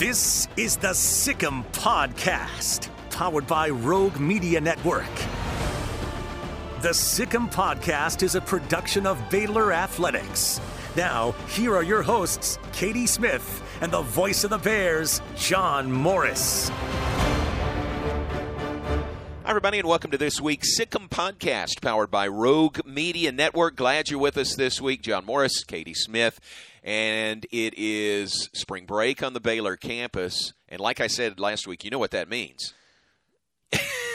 This is the Sic 'Em Podcast, powered by Rogue Media Network. The Sic 'Em Podcast is a production of Baylor Athletics. Now, here are your hosts, Katie Smith and the voice of the Bears, John Morris. Hi, everybody, and welcome to this week's Sic 'Em Podcast, powered by Rogue Media Network. Glad you're with us this week. John Morris, Katie Smith, and it is spring break on the Baylor campus. And like I said last week, you know what that means.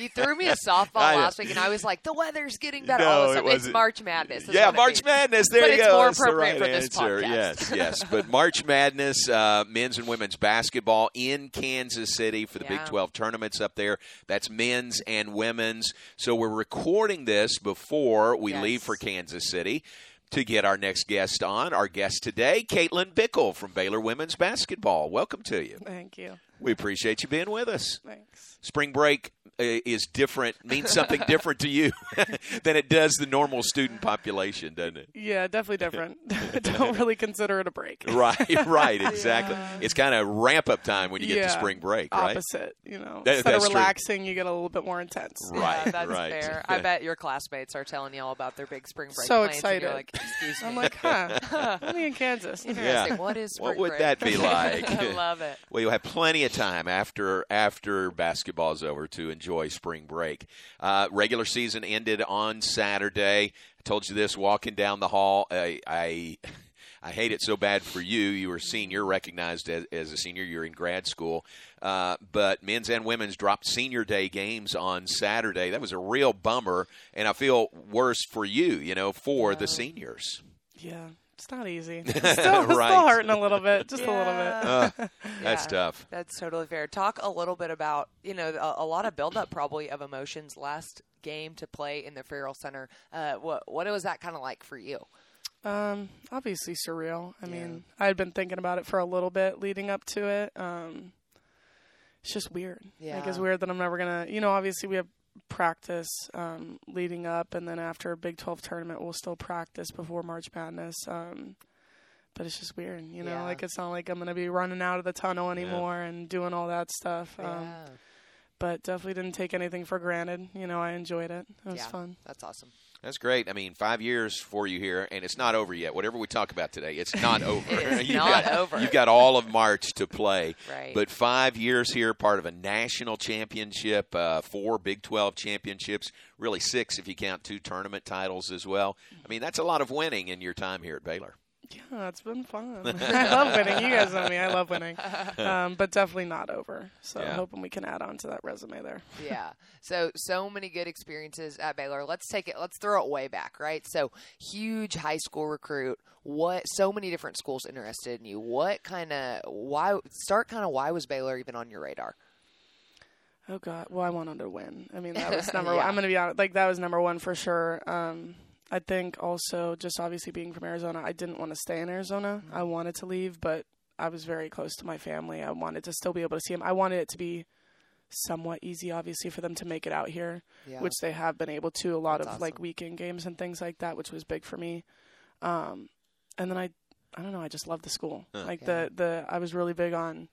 you threw me a softball last week, and I was like, "The weather's getting better." No, All of it a sudden, it's. March Madness. yeah, March. Madness. There But you it's go. more That's the appropriate right for this answer. podcast. Yes, yes. But March Madness, uh, men's and women's basketball in Kansas City for the Big 12 tournaments up there. That's men's and women's. So we're recording this before we Yes. leave for Kansas City. To get our next guest on, our guest today, Caitlin Bickle from Baylor Women's Basketball. Welcome to you. Thank you. We appreciate you being with us Thanks. spring break Uh, is different means something different to you than it does the normal student population doesn't it Yeah, definitely different. Don't really consider it a break. right right exactly it's kind of ramp up time when you get to spring break right Opposite, you know. That- Instead of that's true. relaxing, you get a little bit more intense. right Yeah, that's right fair. I bet your classmates are telling you all about their big spring break So plans, and excited. you're like, "Excuse me." I'm like, huh? Only in Kansas. Interesting. Yeah. What is What would break? that be like? I love it. Well, you'll have plenty of time after after basketball's over to enjoy spring break. Uh, regular season ended on Saturday. I told you this walking down the hall. I, I I hate it so bad for you. You were a senior, recognized as, as a senior. You're in grad school, uh, but men's and women's dropped senior day games on Saturday. That was a real bummer, and I feel worse for you. You know, for the seniors. Yeah, it's not easy. It's still, it's still hurting a little bit, just a little bit. Uh, that's Yeah. tough. That's totally fair. Talk a little bit about, you know, a, a lot of buildup probably of emotions last game to play in the Ferrell Center. Uh, what what was that kind of like for you? Um, obviously surreal. I mean, I had been thinking about it for a little bit leading up to it. Um, it's just weird. Like it's weird that I'm never gonna. You know, obviously we have practice um, leading up, and then after a Big 12 tournament, we'll still practice before March Madness. Um, but it's just weird. You know, Yeah. like it's not like I'm gonna be running out of the tunnel anymore and doing all that stuff. Um, yeah, But definitely didn't take anything for granted. You know, I enjoyed it. It was yeah, fun. That's awesome. That's great. I mean, five years for you here, and it's not over yet. Whatever we talk about today, it's not over. It's You've not got, over. You've got all of March to play. Right. But five years here, part of a national championship, uh, four Big 12 championships, really six if you count two tournament titles as well. I mean, that's a lot of winning in your time here at Baylor. Yeah, it's been fun. I love winning. You guys know me. I love winning. Um, but definitely not over. So Yeah. hoping we can add on to that resume there. yeah. So so many good experiences at Baylor. Let's take it. Let's throw it way back, right? So huge high school recruit. What? So many different schools interested in you. What kind of? Why? Start kind of. Why was Baylor even on your radar? Oh God. Well, I wanted to win. I mean, that was number Yeah. one. I'm gonna be honest. Like that was number one for sure. Um, I think also just obviously being from Arizona, I didn't want to stay in Arizona. Mm-hmm. I wanted to leave, but I was very close to my family. I wanted to still be able to see them. I wanted it to be somewhat easy, obviously, for them to make it out here, Yeah. which they have been able to. A lot That's of like weekend games and things like that, which was big for me. Um, and then I, I don't know, I just love the school. Huh. Like Yeah. the the I was really big on.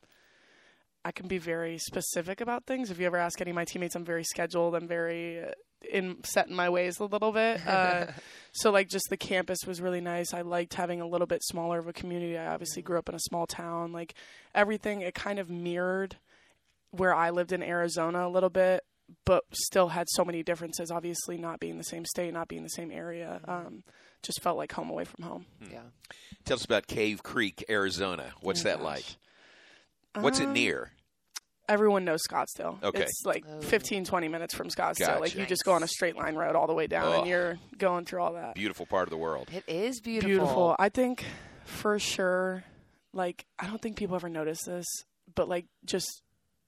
I can be very specific about things. If you ever ask any of my teammates, I'm very scheduled. I'm very uh, in set in my ways a little bit. Uh, so like just the campus was really nice. I liked having a little bit smaller of a community. I obviously grew up in a small town. Like everything, it kind of mirrored where I lived in Arizona a little bit, but still had so many differences. Obviously, not being the same state, not being the same area, um, just felt like home away from home. yeah. Tell us about Cave Creek, Arizona. What's Oh that gosh. like? What's it Um, near? Everyone knows Scottsdale. Okay. It's like Oh. 15, 20 minutes from Scottsdale. Like you just go on a straight line road all the way down, Ugh. and you're going through all that. Beautiful part of the world. It is beautiful. Beautiful. I think for sure, like I don't think people ever notice this, but like just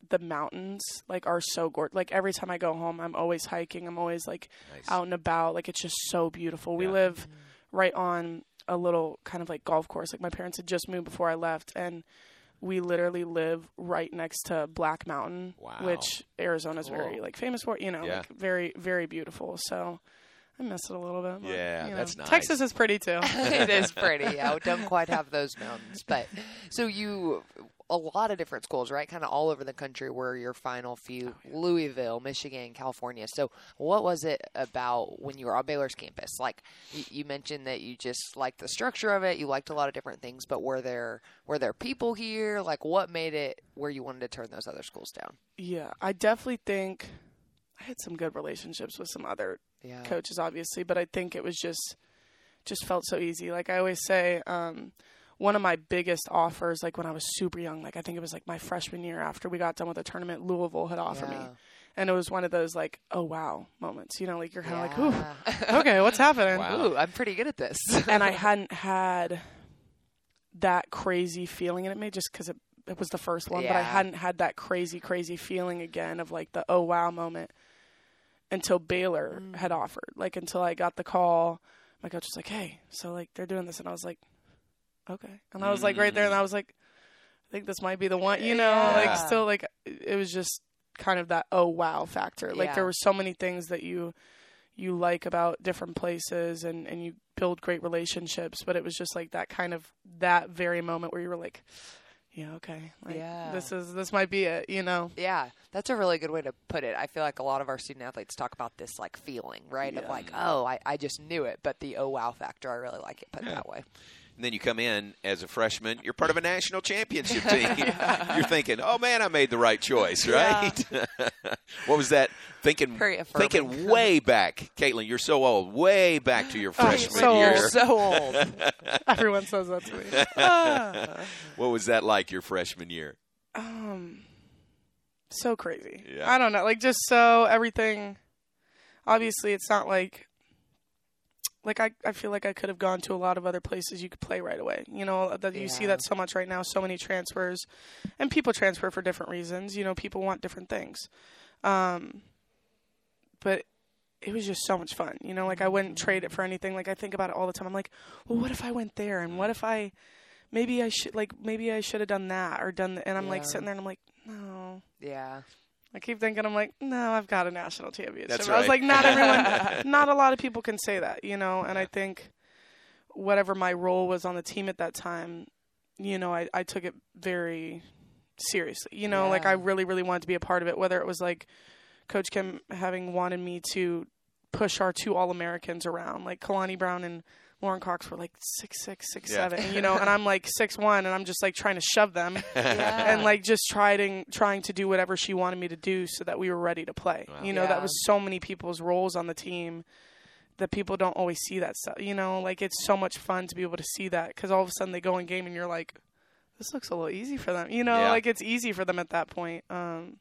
the mountains like are so gorgeous. Like every time I go home, I'm always hiking. I'm always like Nice. out and about. Like it's just so beautiful. We live right on a little kind of like golf course. Like my parents had just moved before I left, and we literally live right next to Black Mountain, Wow. which Arizona's very Cool. like famous for. You know, Yeah. like very very beautiful. So. I miss it a little bit. but, Yeah, you know, that's nice. Texas is pretty too. it is pretty. Yeah, we don't quite have those mountains, but so you a lot of different schools, right? Kind of all over the country were your final few. Oh, Louisville, Michigan, California. So, what was it about when you were on Baylor's campus? Like you, you mentioned that you just liked the structure of it. You liked a lot of different things, but were there were there people here? Like, what made it where you wanted to turn those other schools down? Yeah, I definitely think I had some good relationships with some other Yeah, coaches, obviously, but I think it was just just felt so easy. Like I always say, um, one of my biggest offers, like when I was super young, like I think it was like my freshman year after we got done with the tournament, Louisville had offered me, and it was one of those like, oh wow moments. You know, like you're kind of Yeah. like, ooh, okay, what's happening? Wow. Ooh, I'm pretty good at this. and I hadn't had that crazy feeling in it, maybe just because it, it was the first one, but I hadn't had that crazy, crazy feeling again of like the oh wow moment until Baylor Mm. had offered. Like until I got the call, my coach was like, "Hey, so like they're doing this," and I was like, "Okay," and I was like right there, and I was like, "I think this might be the one," you know, like still like it was just kind of that oh wow factor. Like Yeah. there were so many things that you you like about different places and and you build great relationships but it was just like that kind of that very moment where you were like yeah okay like, Yeah. this is this might be it you know Yeah, that's a really good way to put it. I feel like a lot of our student athletes talk about this like feeling, right? Of like, oh, I, I just knew it, but the oh wow factor, I really like it put that way. And then you come in as a freshman, you're part of a national championship team. you're thinking, "Oh man, I made the right choice," right? what was that? Thinking, thinking way back, Caitlin. You're so old. Way back to your freshman so year. old. So old. everyone says that to me Ah. What was that like your freshman year? um so crazy Yeah. i don't know like just so everything obviously it's not like like I, I feel like I could have gone to a lot of other places you could play right away. You know, that you see that so much right now, so many transfers and people transfer for different reasons. You know, people want different things. Um but it was just so much fun. You know, like I wouldn't trade it for anything. Like I think about it all the time. I'm like, well, what if I went there and what if I maybe I should like maybe I should have done that or done the, and I'm like sitting there and I'm like, no. Yeah. I keep thinking I'm like, no, I've got a national championship. That's I was like, not everyone, not a lot of people can say that, you know. And I think whatever my role was on the team at that time, you know, I, I took it very seriously. You know, like I really, really wanted to be a part of it. Whether it was like Coach Kim having wanted me to push our two All Americans around, like Kalani Brown and Lauren Cox were like six six, six Yeah. seven, you know, and I'm like six one, and I'm just like trying to shove them Yeah. and like just trying trying to do whatever she wanted me to do so that we were ready to play. Wow. You know, Yeah. that was so many people's roles on the team that people don't always see that stuff. You know, like it's so much fun to be able to see that because all of a sudden they go in game and you're like, this looks a little easy for them. You know, Yeah. like it's easy for them at that point. Um,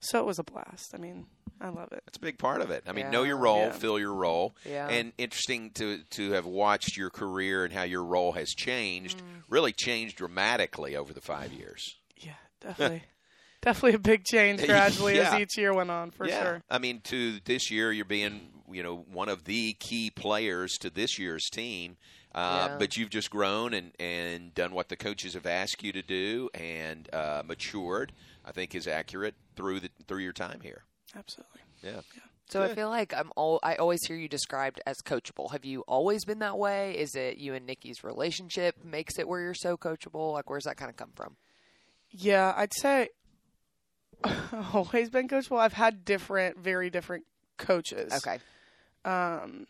so it was a blast. I mean, I love it. That's a big part of it. I mean, Yeah. know your role, Yeah. fill your role, Yeah. and interesting to to have watched your career and how your role has changed. Mm. Really changed dramatically over the five years. Yeah, definitely. Definitely a big change gradually Yeah. as each year went on, for yeah. sure. I mean, to this year, you're being you know one of the key players to this year's team. Uh, Yeah. But you've just grown and, and done what the coaches have asked you to do and uh, matured. I think is accurate through the through your time here. Absolutely. Yeah. So I feel like I'm all I always hear you described as coachable. Have you always been that way? Is it you and Nikki's relationship makes it where you're so coachable? Like where's that kind of come from? Yeah, I'd say always been coachable. I've had different, very different coaches. Okay. Um,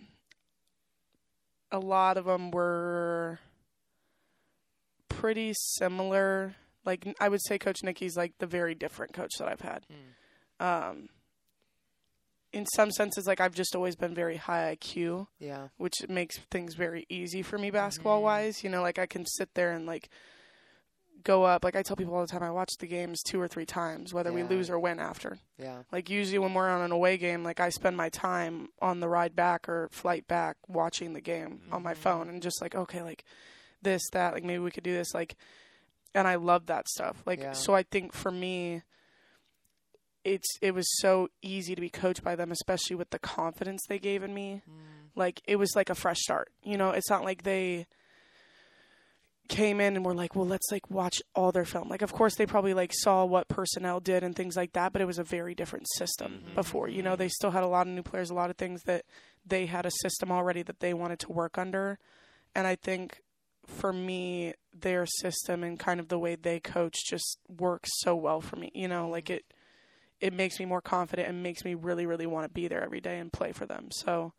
a lot of them were pretty similar. Like I would say, Coach Nikki's like the very different coach that I've had. Um, in some senses, like I've just always been very high IQ Yeah. which makes things very easy for me basketball mm-hmm. wise. You know, like I can sit there and like go up. Like I tell people all the time, I watch the games two or three times, whether we lose or win after. Yeah. Like usually when we're on an away game, like I spend my time on the ride back or flight back watching the game on my mm-hmm. phone and just like, okay, like this, that, like maybe we could do this. Like and I love that stuff. Like Yeah. so I think for me it's it was so easy to be coached by them especially with the confidence they gave in me. Mm. Like it was like a fresh start. You know, it's not like they came in and were like, "Well, let's like watch all their film." Like of course they probably like saw what personnel did and things like that, but it was a very different system mm-hmm. before. You know, mm-hmm. they still had a lot of new players, a lot of things that they had a system already that they wanted to work under. And I think for me, their system and kind of the way they coach just works so well for me. You know, like mm-hmm. it it makes me more confident and makes me really, really want to be there every day and play for them. So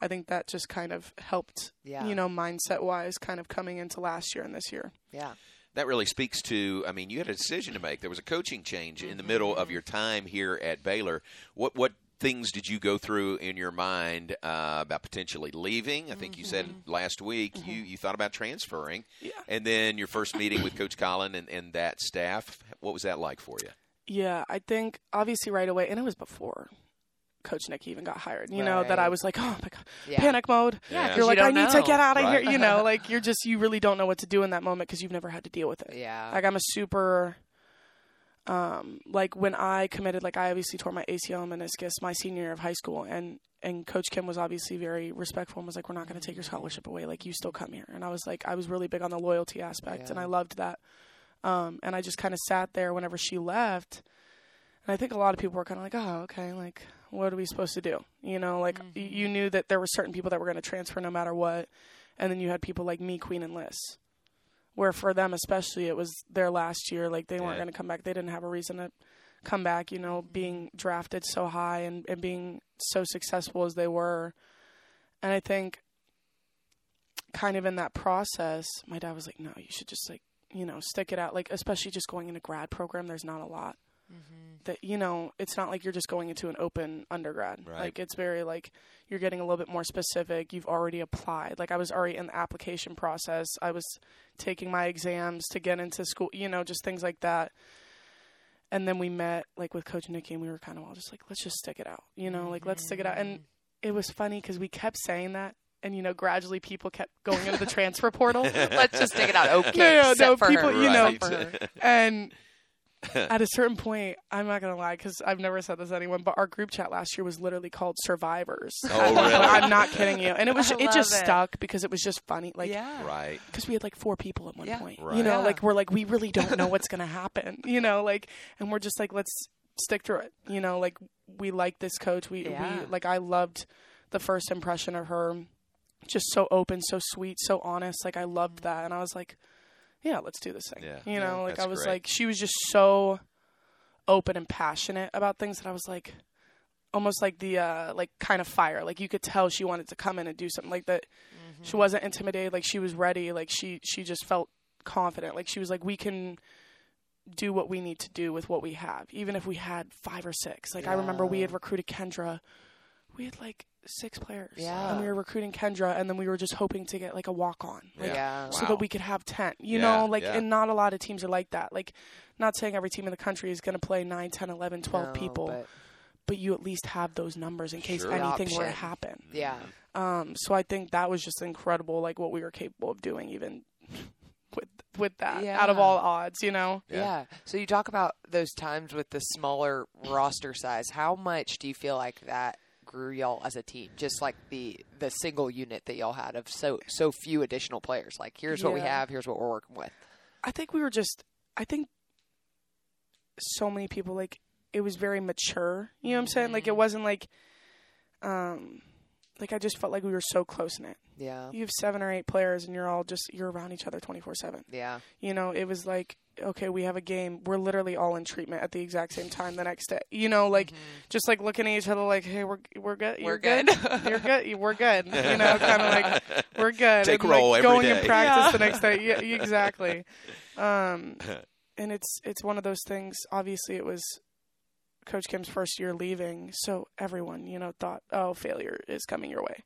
I think that just kind of helped, Yeah. you know, mindset wise, kind of coming into last year and this year. Yeah. That really speaks to. I mean, you had a decision to make. There was a coaching change in the mm-hmm. middle of your time here at Baylor. What what things did you go through in your mind uh, about potentially leaving? I think you said mm-hmm. last week mm-hmm. you, you thought about transferring. Yeah. And then your first meeting with Coach Collen and, and that staff. What was that like for you? Yeah, I think obviously right away, and it was before Coach Nick even got hired. You know that I was like, oh my god, Yeah. panic mode. Yeah, you're you like, I don't need to get out of Right. here. You know, like you're just you really don't know what to do in that moment because you've never had to deal with it. Yeah. Like I'm a super. Um, like when I committed, like I obviously tore my ACL and meniscus my senior year of high school, and and Coach Kim was obviously very respectful and was like, "We're not going to take your scholarship away. Like you still come here." And I was like, I was really big on the loyalty aspect, and I loved that. Um, and I just kind of sat there whenever she left, and I think a lot of people were kind of like, "Oh, okay, like what are we supposed to do?" You know, like y you knew that there were certain people that were going to transfer no matter what, and then you had people like me, Queen, and Liz where for them especially it was their last year like they weren't going to come back they didn't have a reason to come back you know being drafted so high and, and being so successful as they were and i think kind of in that process my dad was like no you should just like you know stick it out like especially just going in a grad program there's not a lot mm-hmm. that you know it's not like you're just going into an open undergrad. Right. like it's very like you're getting a little bit more specific you've already applied. Like i was already in the application process. I was taking my exams to get into school you know just things like that. And then we met like with coach nikki and we were kind of all just like let's just stick it out you know like let's stick it out. And mm-hmm. it was funny because we kept saying that and you know gradually people kept going into the transfer portal Let's just take it out. Okay. No, no, except no, for people, her. you know, for her. and at a certain point, I'm not gonna lie because I've never said this to anyone, but our group chat last year was literally called Survivors. Oh, really? I'm not kidding you, and it was I it just it. stuck because it was just funny, like yeah. Right. because we had like four people at one Yeah. point. Right. You know, Yeah. like we're like we really don't know what's gonna happen. You know, like and we're just like let's stick through it. You know, like we like this coach. We Yeah. we like I loved the first impression of her. Just so open, so sweet, so honest. Like I loved that, and I was like, yeah, let's do this thing. Yeah. You know, like I was great. like she was just so open and passionate about things that I was like almost like the uh like kind of fire. Like you could tell she wanted to come in and do something like that. She wasn't intimidated, like she was ready, like she she just felt confident. Like she was like we can do what we need to do with what we have, even if we had five or six. Like I remember we had recruited Kendra. We had like six players. Yeah. And we were recruiting Kendra and then we were just hoping to get like a walk on. Like Yeah. so Wow. that we could have 10 you Yeah, know like yeah. and not a lot of teams are like that like not saying every team in the country is going to play 9 10 11 12 No, people but- but you at least have those numbers in case Sure. anything were to happen Yeah. um so i think that was just incredible like what we were capable of doing even with with that out of all odds you know Yeah. Yeah. So you talk about those times with the smaller roster size. How much do you feel like that grew y'all as a team? Just like the the single unit that y'all had of so so few additional players. Like here's what we have. Here's what we're working with. I think we were just I think so many people like it was very mature. You know what I'm saying? Like it wasn't like um like I just felt like we were so close knit. Yeah. You have seven or eight players and you're all just you're around each other 24/7. Yeah. You know, it was like okay, we have a game. We're literally all in treatment at the exact same time the next day. You know, like just like looking at each other like, "Hey, we're we're good. You're Mm-hmm. We're good. You're good. We're good." You know, kind of like we're good. Take and, roll like, every going day. and practice the next day. Yeah, exactly. Um, and it's it's one of those things. Obviously, it was Coach Kim's first year leaving, so everyone you know thought, "Oh, failure is coming your way."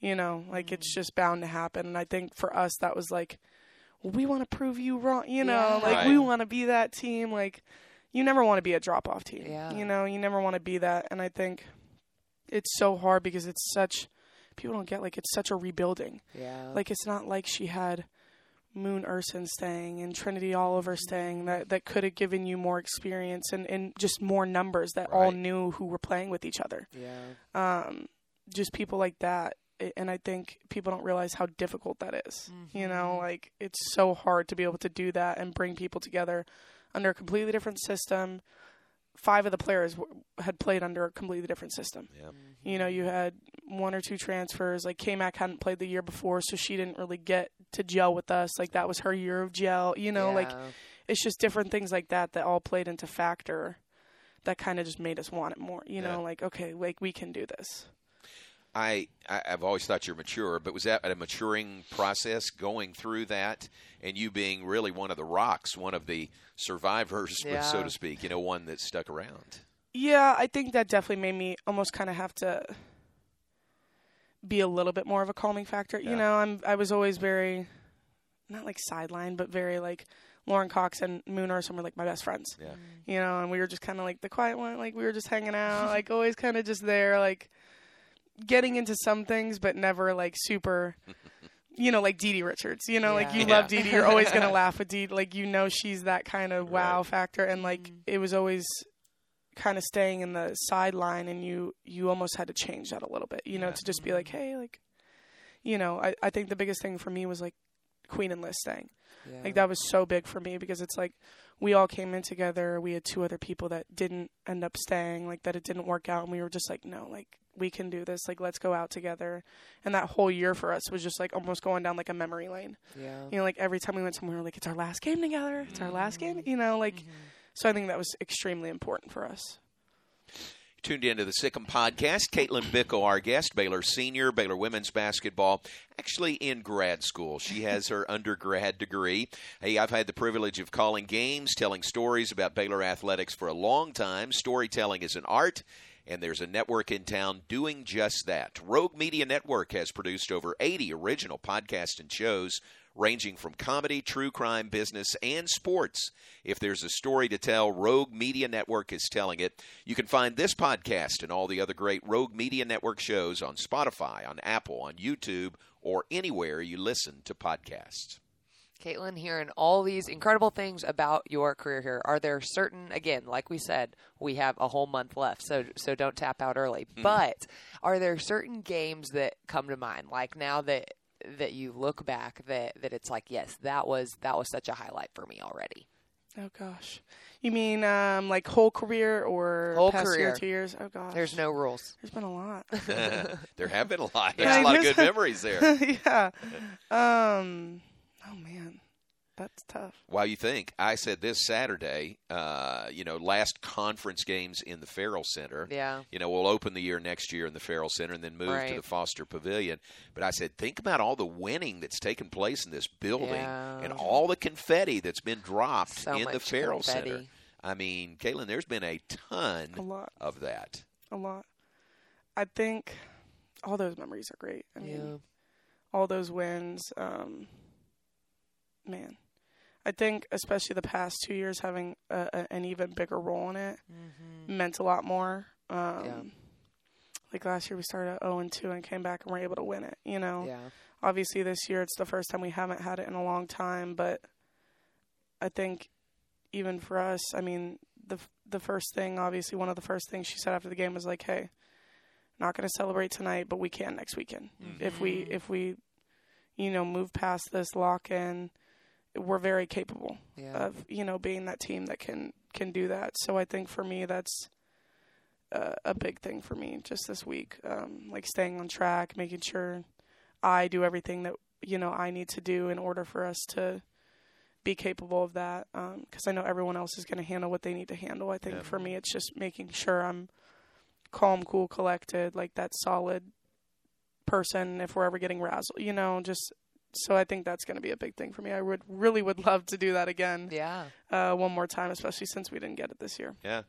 You know, like it's Mm-hmm. just bound to happen. And I think for us, that was like, well, we want to prove you wrong. You know, Yeah. like Right. we want to be that team. Like you never want to be a drop off team. Yeah. You know, you never want to be that. And I think it's so hard because it's such people don't get like it's such a rebuilding. Yeah. Like it's not like she had Moon Ursin staying and Trinity Oliver staying that, that could have given you more experience and, and just more numbers that all knew who were playing with each other. Yeah. Um, just people like that. I- And I think people don't realize how difficult that is. You know, mm-hmm. like it's so hard to be able to do that and bring people together under a completely different system. Five of the players w- had played under a completely different system. Yeah. You know, you had one or two transfers. Like K Mac hadn't played the year before, so she didn't really get to gel with us. Like that was her year of gel. You know, like it's just different things like that that all played into factor that kind of just made us want it more. You Yeah. know, like okay, like we can do this. I, I I've always thought you're mature, but was that a maturing process going through that, and you being really one of the rocks, one of the survivors, so to speak, you know, one that stuck around. Yeah, I think that definitely made me almost kind of have to be a little bit more of a calming factor. Yeah. You know, I'm I was always very not like sidelined, but very like Lauren Cox and Moon Ursin were like my best friends. Yeah. You know, and we were just kind of like the quiet one, like we were just hanging out, like always kind of just there, like getting into some things, but never like super. You know, like DiDi Richards. You know, like Yeah. you love DiDi. You're always gonna laugh with Dee. Like you know, she's that kind of wow Right. factor, and like mm-hmm. it was always kind of staying in the sideline and you you almost had to change that a little bit you know Yeah. to just be like mm-hmm. hey like you know I, I think the biggest thing for me was like queen and liz staying Yeah. like that was so big for me because it's like we all came in together. We had two other people that didn't end up staying like that it didn't work out and we were just like no like we can do this. Like let's go out together. And that whole year for us was just like almost going down like a memory lane. Yeah. you know like every time we went somewhere we like it's our last game together. It's our last mm-hmm. game you know like mm-hmm. so i think that was extremely important for us Tuned into the Sic 'Em podcast. Caitlin Bickle, our guest, Baylor senior, Baylor women's basketball, actually in grad school. She has her undergrad degree. Hey, I've had the privilege of calling games, telling stories about Baylor athletics for a long time. Storytelling is an art. And there's a network in town doing just that. Rogue Media Network has produced over 80 original podcasts and shows ranging from comedy, true crime, business, and sports. If there's a story to tell, Rogue Media Network is telling it. You can find this podcast and all the other great Rogue Media Network shows on Spotify, on Apple, on YouTube, or anywhere you listen to podcasts. Caitlin, hearing all these incredible things about your career here, are there certain again, like we said, we have a whole month left, so so don't tap out early. Mm-hmm. But are there certain games that come to mind, like now that that you look back, that that it's like, yes, that was that was such a highlight for me already. Oh gosh, you mean um, like whole career or Whole past career. year, two years? Oh gosh, There's no rules. There's been a lot. there have been a lot. There's Yeah, a lot of there's- good memories there. yeah. Um. Oh man, that's tough. While you think, I said this Saturday, uh, you know, last conference games in the Ferrell Center. Yeah. You know, we'll open the year next year in the Ferrell Center and then move to the Foster Pavilion. But I said, think about all the winning that's taken place in this building Yeah. and all the confetti that's been dropped So in the Ferrell confetti. Center. I mean, Caitlin, there's been a ton A lot. of that. A lot. I think all those memories are great. I mean, Yeah. all those wins. Um, man, I think especially the past two years having a, a, an even bigger role in it meant a lot more. Um, Yeah. Like last year, we started at 0 and 2 and came back and were able to win it. You know, Yeah. obviously this year it's the first time we haven't had it in a long time, but I think even for us, I mean, the the first thing, obviously, one of the first things she said after the game was like, "Hey, not going to celebrate tonight, but we can next weekend if we if we, you know, move past this lock in. We're very capable Yeah. of you know being that team that can can do that. So I think for me that's uh, a big thing for me just this week, um, like staying on track, making sure I do everything that you know I need to do in order for us to be capable of that. Because I know everyone else is going to handle what they need to handle. I think Yeah. for me it's just making sure I'm calm, cool, collected, like that solid person. If we're ever getting razzled, you know, just. So I think that's going to be a big thing for me. I would really would love to do that again Yeah. uh, one more time, especially since we didn't get it this year. Yeah.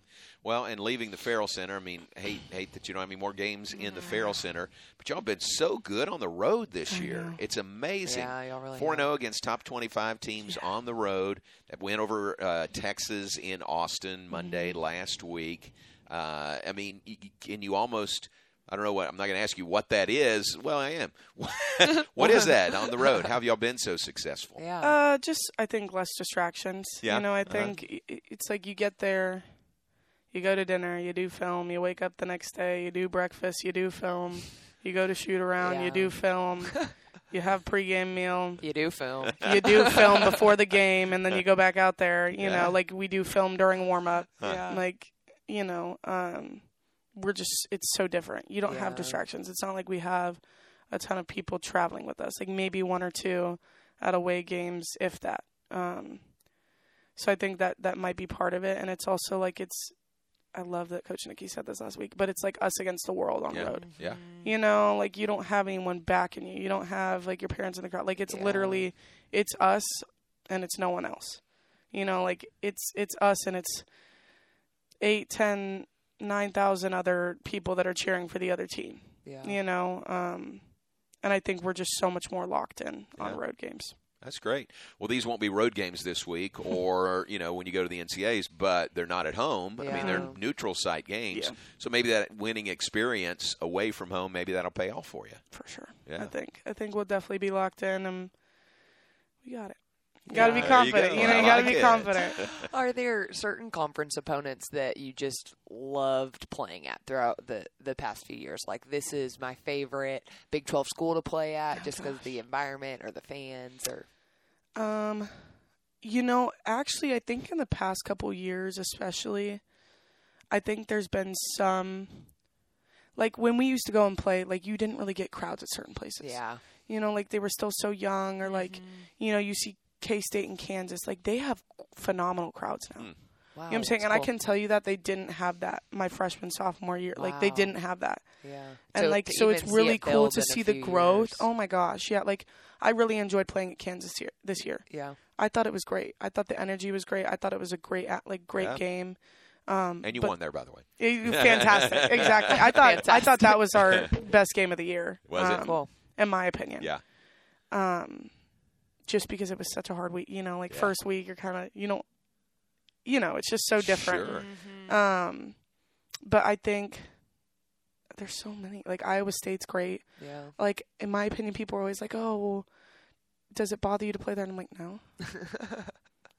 Well, and leaving the Ferrell Center, I mean, hate hate that you don't have any more games in the Ferrell Center, but y'all been so good on the road this year. It's amazing. Yeah, y'all really Four have. zero against top twenty five teams on the road. That went over uh, Texas in Austin Monday Mm-hmm. last week. Uh, I mean, y- y- and you almost I don't know what. I'm not going to ask you what that is. Well, I am. what is that on the road? How have y'all been so successful? Yeah. Uh, just I think less distractions. Yeah, You know, I uh-huh. think it's like you get there, you go to dinner, you do film, you wake up the next day, you do breakfast, you do film, you go to shoot around, Yeah. you do film, you have pregame meal, you do film. you do film before the game, and then you go back out there. You Yeah. know, like we do film during warm up. Yeah. Like you know, um, we're just it's so different. You don't have distractions. It's not like we have a ton of people traveling with us. Like maybe one or two at away games, if that. Um, so I think that that might be part of it, and it's also like it's. I love that Coach Nikki said this last week, but it's like us against the world on Yeah. the road. Yeah. You know, like you don't have anyone backing you. You don't have like your parents in the crowd. Like it's Yeah. literally it's us and it's no one else. You know, like it's it's us and it's eight, ten, nine thousand other people that are cheering for the other team. Yeah. You know, um, and I think we're just so much more locked in on road games. That's great. Well, these won't be road games this week, or you know, when you go to the NCAAs, but they're not at home. I mean, they're neutral site games, Yeah. so maybe that winning experience away from home, maybe that'll pay off for you. For sure. Yeah. I think I think we'll definitely be locked in and we got it. Got to be There you confident. go. You, know, you got to like be it. confident. Are there certain conference opponents that you just loved playing at throughout the, the past few years? Like, this is my favorite Big 12 school to play at just because of the environment or the fans or. Um, you know, actually, I think in the past couple years, especially, I think there's been some. Like when we used to go and play, like you didn't really get crowds at certain places. Yeah. You know, like they were still so young, or like, Mm-hmm. you know, you see K State and Kansas, like they have phenomenal crowds now. Mm. Wow. You know what I'm saying? that's And I can tell you that they didn't have that my freshman, sophomore year. Like they didn't have that. Yeah. And like so it's really it cool to see the growth. years. Oh my gosh. Yeah, like I really enjoyed playing at Kansas year, this year. Yeah. I thought it was great. I thought the energy was great. I thought it was a great at- like great Yeah. game. Um And you won there, by the way. it- fantastic. exactly. I thought I thought that was our best game of the year. Was it? um, Cool. In my opinion. Yeah. Um just because it was such a hard week, you know, like Yeah. first week you're kind of you don't you know, it's just so different. Sure. Mm-hmm. Um, but I think there's so many. Like Iowa State's great. Yeah. Like in my opinion, people are always like, "Oh, well, does it bother you to play there?" And I'm like, "No."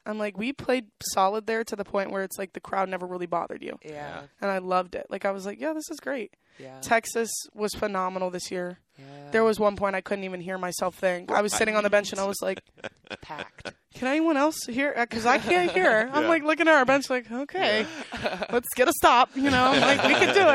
I'm like, we played solid there to the point where it's like the crowd never really bothered you, Yeah. and I loved it. Like I was like, "Yeah, this is great." Yeah. Texas was phenomenal this year. yeah. There was one point I couldn't even hear myself think. I was sitting on the bench and I was like, packed. "Can anyone else hear?" Uh, because I can't hear. I'm Yeah. like looking at our bench, like, "Okay, let's get a stop." You know, like we can do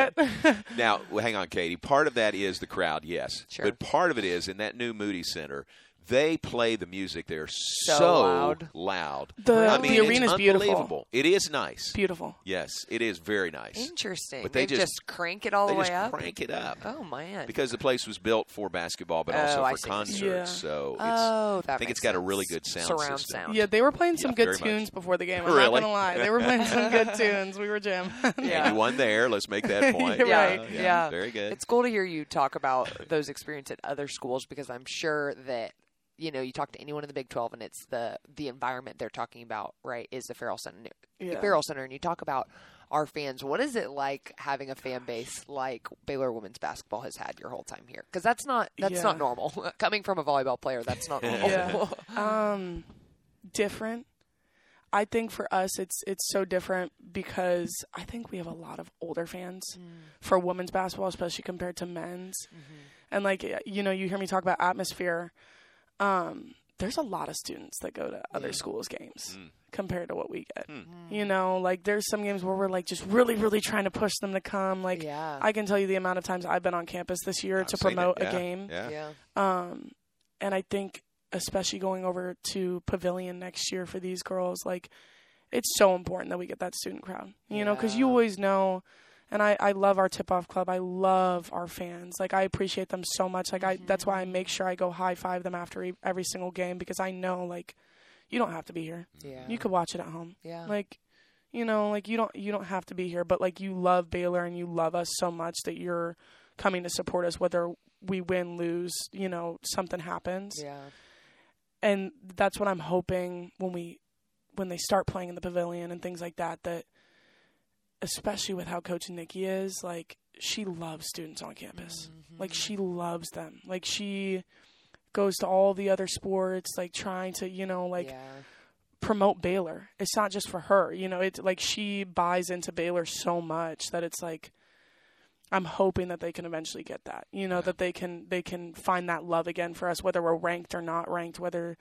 it. Now, hang on, Katie. Part of that is the crowd, yes. Sure. But part of it is in that new Moody Center, they play the music there so, loud. loud. The- I mean, the it's arena's beautiful. unbelievable. It is nice. Beautiful. Yes, it is very nice. Interesting. But they They just- just, crank it all They the just way up. crank it up. Oh man. Because the place was built for basketball, but Oh, also for concerts. Yeah. So it's, oh, that I think makes it's got a really good sound surround system. sound. Yeah, they were playing some Yeah, good very much. tunes before the game. I'm Really? not gonna lie, they were playing some good tunes. We were jamming. yeah. you won there. Let's make that point. Yeah, right. Yeah, Yeah. Very good. It's cool to hear you talk about those experiences at other schools because I'm sure that you know you talk to anyone in the Big 12 and it's the the environment they're talking about right is the Ferrell Center Yeah. Ferrell Center and you talk about our fans what is it like having a fan base like Baylor women's basketball has had your whole time here because that's not that's Yeah. not normal coming from a volleyball player that's not normal Yeah. um, different. I think for us, it's it's so different because I think we have a lot of older fans for women's basketball, especially compared to men's. And like you know, you hear me talk about atmosphere. Um, there's a lot of students that go to other schools' games compared to what we get. You know, like there's some games where we're like just really, really trying to push them to come. Like Yeah. I can tell you the amount of times I've been on campus this year I've to promote Yeah, a game. Yeah. yeah Um, and I think especially going over to Pavilion next year for these girls, like it's so important that we get that student crowd. You know, because you always know. And I, I love our tip off club. I love our fans. Like I appreciate them so much. Like I that's why I make sure I go high five them after e- every single game because I know like you don't have to be here. yeah You could watch it at home. yeah Like you know, like you don't you don't have to be here, but like you love Baylor and you love us so much that you're coming to support us whether we win, lose, you know, something happens. yeah And that's what I'm hoping when we when they start playing in the pavilion and things like that that especially with how coach Nikki is, like she loves students on campus. Mm-hmm. Like she loves them. Like she goes to all the other sports, like trying to, you know, like yeah. promote Baylor. It's not just for her, you know. It's like she buys into Baylor so much that it's like I'm hoping that they can eventually get that. You know, that they can they can find that love again for us whether we're ranked or not ranked, whether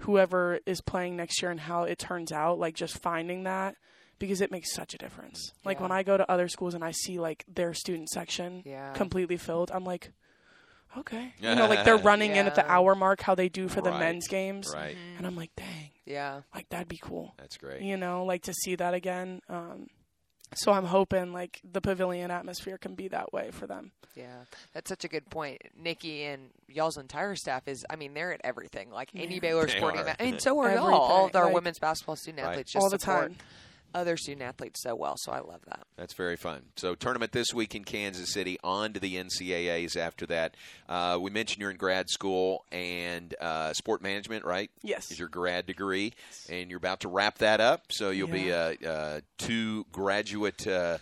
whoever is playing next year and how it turns out, like just finding that because it makes such a difference. Like Yeah. when I go to other schools and I see like their student section Yeah. completely filled, I'm like okay. You know, like they're running in at the hour mark how they do for the Right. men's games. Right. And I'm like, dang, Yeah. like that'd be cool That's great. you know, like to see that again. Um, so I'm hoping like the pavilion atmosphere can be that way for them. Yeah, that's such a good point. Nikki and y'all's entire staff is, I mean, they're at everything. Like any Yeah. Baylor They sporting are. event. I mean, so are y'all. All of our like- women's basketball student Right. athletes just All the support time. Other student athletes so well. So I love that. That's very fun. So, tournament this week in Kansas City, on to the NCAAs after that. Uh, we mentioned you're in grad school and uh, sport management, right? Yes. Is your grad degree, and you're about to wrap that up. So, you'll be a, a two graduate. Uh,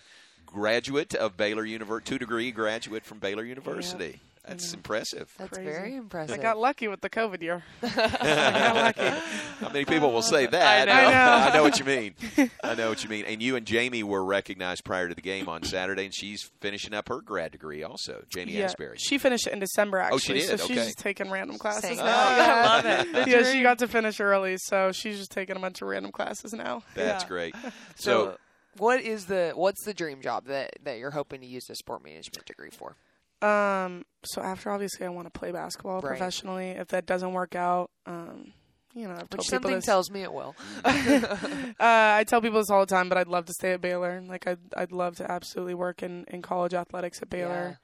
Graduate of Baylor University, two degree graduate from Baylor University. That's impressive. That's Crazy. very impressive. I got lucky with the COVID year. I got lucky. How many people will say that? know. I know. I know what you mean. I know what you mean. And you and Ja'Mee were recognized prior to the game on Saturday, and she's finishing up her grad degree also. Ja'Mee Yeah, Asberry. she finished it in December Oh, she actually, did? so she's just taking random classes Thank now. God. Yeah. I love it. Yeah, she got to finish early, so she's just taking a bunch of random classes now. That's Yeah. great. So, So, what is the what's the dream job that that you're hoping to use the sport management degree for? Um, so after obviously I want to play basketball Right. professionally. If that doesn't work out, um, you know, I've Which something this. tells me it will. uh, I tell people this all the time, but I'd love to stay at Baylor. Like I'd I'd love to absolutely work in, in college athletics at Baylor.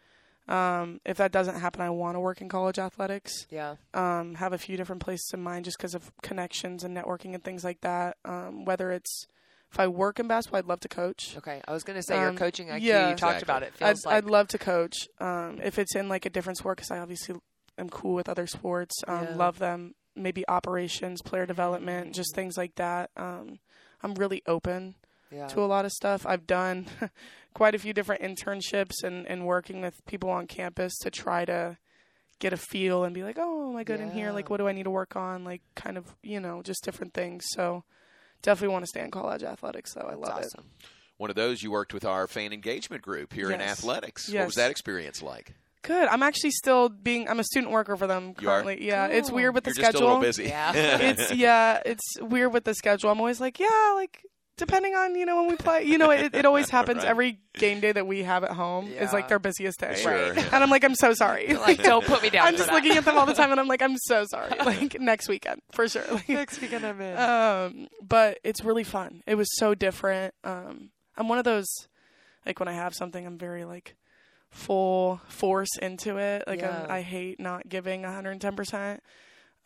Um, if that doesn't happen, I want to work in college athletics. Yeah. Um, have a few different places in mind just because of connections and networking and things like that. Um, whether it's if I work in basketball, I'd love to coach. Okay. I was going to say your Um, coaching IQ. yeah. You talked Exactly. about it. I'd, like I'd love to coach. Um, if it's in like a different sport, because I obviously am cool with other sports. Um, Yeah. Love them. Maybe operations, player development, just things like that. Um, I'm really open yeah. to a lot of stuff. I've done quite a few different internships and, and working with people on campus to try to get a feel and be like, oh, am I good in here? Like, what do I need to work on? Like, kind of, you know, just different things. So, definitely want to stay in college athletics, though. I love That's it. one of those you worked with our fan engagement group here in Yes. athletics. What was that experience like? Good. I'm actually still being. I'm a student worker for them You are? currently. Yeah, it's weird with the You're just schedule. a little busy. Yeah. it's yeah, it's weird with the schedule. I'm always like, yeah, like depending on you know when we play. You know, it, it always happens Right. every game day that we have at home is like their busiest day. Sure. And I'm like, I'm so sorry. like, don't put me down. I'm just that. looking at them all the time, and I'm like, I'm so sorry. Like next weekend for sure. Like, Next weekend I'm in. um, but it's really fun. It was so different. Um, I'm one of those, like when I have something, I'm very like full force into it. Like Yeah. I'm, I hate not giving 110. percent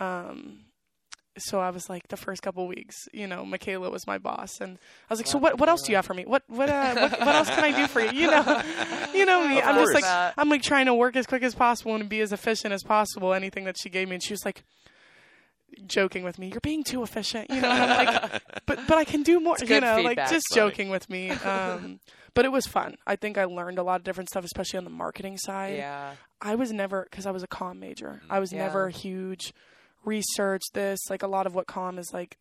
Um, so I was like the first couple weeks, you know, Michaela was my boss, and I was like, so what? What else do you have for me? What? What? Uh, what, what else can I do for you? You know, you know me. Of I'm just like I'm like trying to work as quick as possible and be as efficient as possible. Anything that she gave me, and she was like joking with me. You're being too efficient, you know. And I'm like, but but I can do more, you know, like just joking with me. Um, but it was fun. I think I learned a lot of different stuff, especially on the marketing side. yeah. I was never because I was a comm major. I was Yeah. never a huge research this. Like a lot of what comm is like.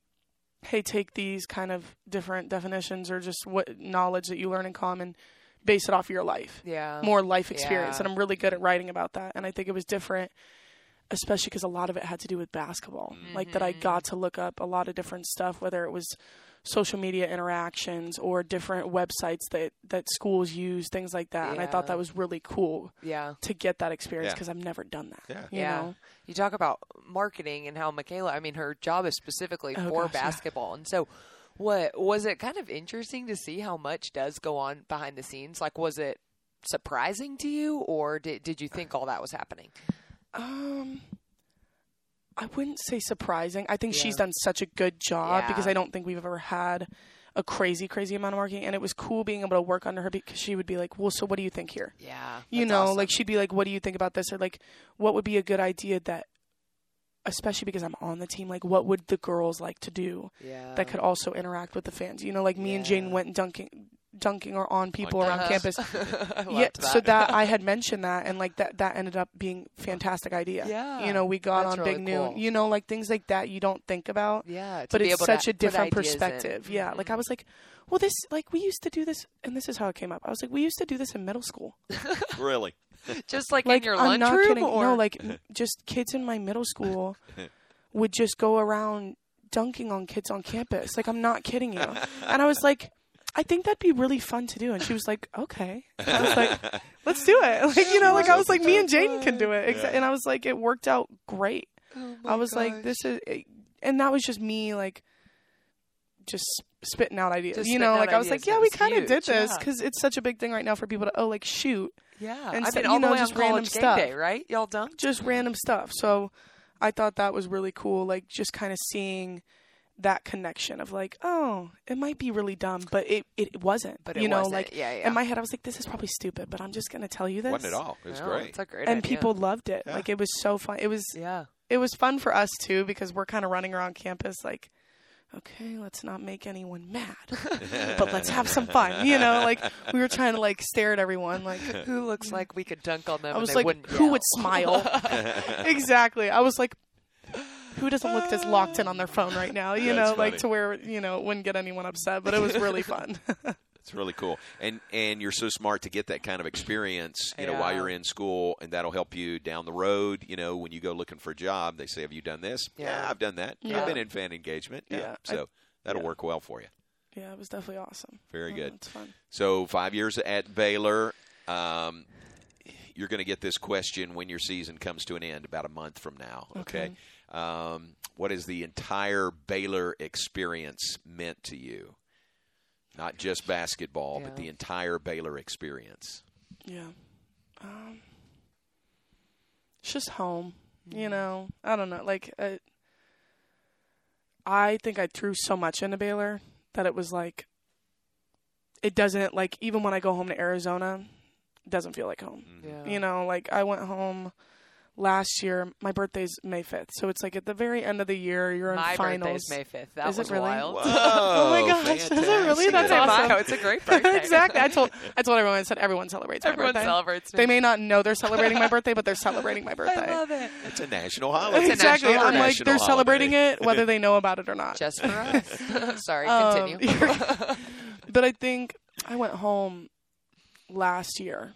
Hey, take these kind of different definitions or just what knowledge that you learn in comm and base it off your life Yeah. more life experience Yeah. and i'm really good at writing about that and i think it was different especially because a lot of it had to do with basketball like that i Mm-hmm. got to look up a lot of different stuff whether it was social media interactions or different websites that that schools use things like that and i thought that was really cool Yeah. to get that experience Yeah. because i've never done that Yeah. you yeah. know You talk about marketing and how Michaela, I mean, her job is specifically Oh, for gosh, yeah. basketball. And so, what was it kind of interesting to see how much does go on behind the scenes? Like, was it surprising to you, or did, did you think all that was happening? Um, I wouldn't say surprising. I think she's done such a good job because I don't think we've ever had a crazy, crazy amount of marketing, and it was cool being able to work under her because she would be like, "Well, so what do you think here?" Yeah. You know, awesome. like she'd be like, "What do you think about this?" or like, "What would be a good idea that?" Especially because I'm on the team, like, what would the girls like to do yeah. that could also interact with the fans? You know, like me and Jane Yeah. went dunking, dunking or on people On around campus. I loved yeah, that. so that I had mentioned that, and like that that ended up being fantastic idea. Yeah, you know, we got that's on really Big cool. Noon. You know, like things like that you don't think about. yeah, to but be it's able to such a different ideas in. perspective. Yeah, like I mm-hmm. was like, well, this like we used to do this, and this is how it came up. I was like, we used to do this in middle school. really? just like, Like in your I'm not lunchroom, kidding. or No, like just kids in my middle school would just go around dunking on kids on campus. Like I'm not kidding you. And I was like. I think that'd be really fun to do. And she was like, okay. And I was like, let's do it. Like, you know, like I was like, me and Jaden can do it. Exa- And I was like, it worked out great. Oh I was like, this is, and that was just me, like, just spitting out ideas. Just you know, like I was ideas. like, yeah, That we kind of did huge, this yeah. because it's such a big thing right now for people to, oh, like, shoot, yeah. and I so- mean, you all the know, way just on random stuff. day, right? Y'all dunk. just random stuff. So I thought that was really cool, like, just kind of seeing that connection of like, oh, it might be really dumb, but it, it wasn't. But it you know, wasn't. like, Yeah, yeah. in my head, I was like, this is probably stupid, but I'm just going to tell you this. Wasn't at all. It was No, great. It's a great And idea. people loved it. Yeah. Like, it was so fun. It was, yeah. it was fun for us too because we're kind of running around campus like okay let's not make anyone mad but let's have some fun you know like we were trying to like stare at everyone like Who looks like we could dunk on them? i and was they like wouldn't who would smile exactly i was like who doesn't look as locked in on their phone right now you know like to where you know it wouldn't get anyone upset but it was really fun It's really cool, and and you're so smart to get that kind of experience, you know, while you're in school, and that'll help you down the road. You know, when you go looking for a job, they say, "Have you done this?" Yeah. I've done that. Yeah. I've been in fan engagement. Yeah, Yeah, I- so that'll yeah. work well for you. yeah it was definitely awesome Very Oh, good. it's fun So five years at Baylor. Um, you're going to get this question when your season comes to an end, about a month from now. Okay. Um, what has the entire Baylor experience meant to you? Not just basketball, but the entire Baylor experience. Yeah. Um, it's just home. You know, I don't know. Like, uh, I think I threw so much into Baylor that it was like, it doesn't, like, even when I go home to Arizona, it doesn't feel like home. Yeah. You know, like, I went home last year. My birthday's May 5th. So it's like at the very end of the year, you're in My finals. birthday's May fifth. That Is it was really? wild. Oh my gosh, is it really? fantastic. That's I know, awesome. It's a great birthday. exactly. I told I told everyone. I said everyone celebrates my Everyone birthday. celebrates me. They may not know they're celebrating my birthday, but they're celebrating my birthday. I love it. It's a national holiday. exactly. It's a I'm like national they're celebrating it whether they know about it or not. Just for us. Sorry, Um, continue. but I think I went home last year,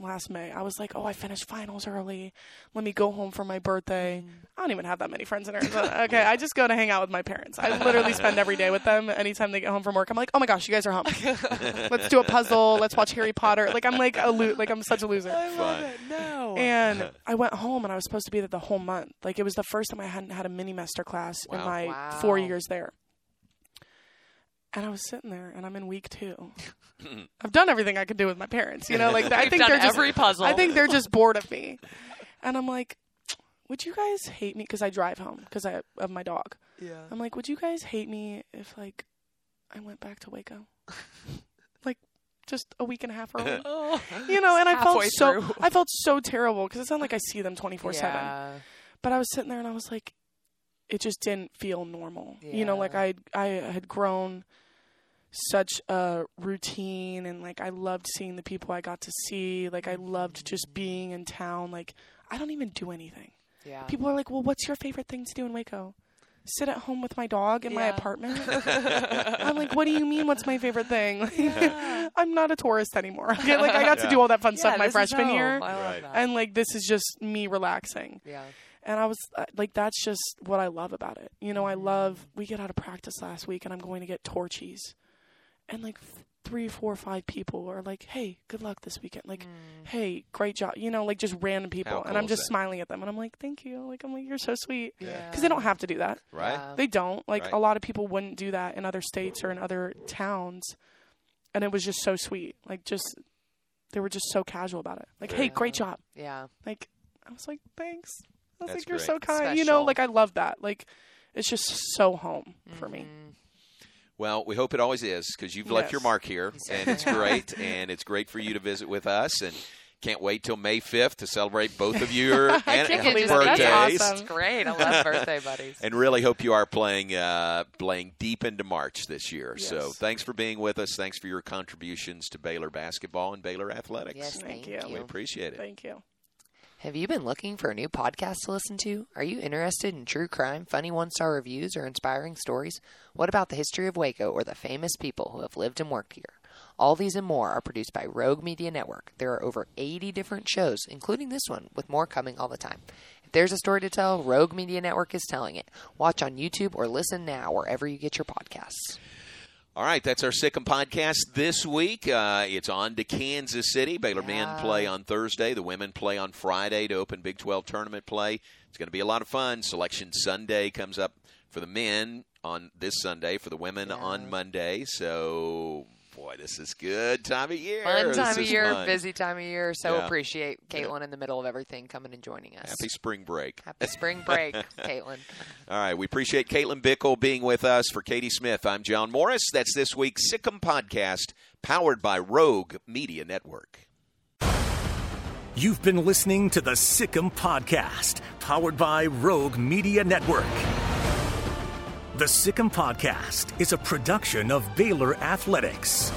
last May. I was like, oh, I finished finals early. Let me go home for my birthday. I don't even have that many friends in Arizona. Okay, I just go to hang out with my parents. I literally spend every day with them. Anytime they get home from work, I'm like, oh my gosh, you guys are home. Let's do a puzzle. Let's watch Harry Potter. Like I'm like a lo- like I'm such a loser. Fun. No. And I went home and I was supposed to be there the whole month. Like it was the first time I hadn't had a mini master class in my Wow. four years there. And I was sitting there and I'm in week two. I've done everything I could do with my parents. You know, like I think done they're just every puzzle. I think they're just bored of me. And I'm like, would you guys hate me because I drive home because I of my dog? yeah. I'm like, would you guys hate me if like I went back to Waco? like just a week and a half early. Oh. You know, and I felt Halfway so through. I felt so terrible because it's not like I see them 24/7. Yeah. But I was sitting there and I was like it just didn't feel normal. You know, like I I had grown such a routine and like I loved seeing the people I got to see. Like I loved mm-hmm. just being in town. Like I don't even do anything. Yeah. People are like, "Well, what's your favorite thing to do in Waco?" Sit at home with my dog in my apartment. I'm like, "What do you mean? What's my favorite thing?" Like, I'm not a tourist anymore. Okay, like I got to do all that fun Yeah, stuff my freshman year, I love Right. that. and like this is just me relaxing. yeah. And I was uh, like, that's just what I love about it. You know. I love, we get out of practice last week and I'm going to get Torchy's. And like three, four, five people are like, hey, good luck this weekend. Like, Mm. hey, great job. You know, like just random people. How and I'm just smiling at them. And I'm like, thank you. Like, I'm like, you're so sweet. Yeah. Because they don't have to do that. Right? Yeah. They don't. Like, Right. a lot of people wouldn't do that in other states or in other towns. And it was just so sweet. Like, just, they were just so casual about it. Like, hey, great job. Yeah. Like, I was like, thanks. I was That's like, you're great. so kind. You know, like I love that. Like, it's just so home for me. Mhm. Well, we hope it always is because you've left your mark here, and it's great, and it's great for you to visit with us. And Can't wait till May 5th to celebrate both of your an- can't believe it. birthdays. That's That's awesome. great. I love birthday buddies. And really hope you are playing uh, playing deep into March this year. So thanks for being with us. Thanks for your contributions to Baylor basketball and Baylor athletics. Yes, Thank thank, you. We appreciate it. Thank you. Have you been looking for a new podcast to listen to? Are you interested in true crime, funny one star reviews, or inspiring stories? What about the history of Waco or the famous people who have lived and worked here? All these and more are produced by Rogue Media Network. There are over 80 different shows, including this one, with more coming all the time. If there's a story to tell, Rogue Media Network is telling it. Watch on YouTube or listen now wherever you get your podcasts. All right, that's our Sic 'Em podcast this week. Uh, it's on to Kansas City. Baylor men play on Thursday. The women play on Friday to open Big 12 tournament play. It's going to be a lot of fun. Selection Sunday comes up for the men on this Sunday, for the women Yeah. on Monday. So, boy, this is good time of year. Fun This time of year, fun. busy time of year. So Yeah. appreciate Caitlin in the middle of everything coming and joining us. Happy spring break. Happy spring break, Caitlin. All right, we appreciate Caitlin Bickle being with us. For Katie Smith, I'm John Morris. That's this week's Sic 'Em podcast, powered by Rogue Media Network. You've been listening to the Sic 'Em Podcast, powered by Rogue Media Network. The Sic 'Em Podcast is a production of Baylor Athletics.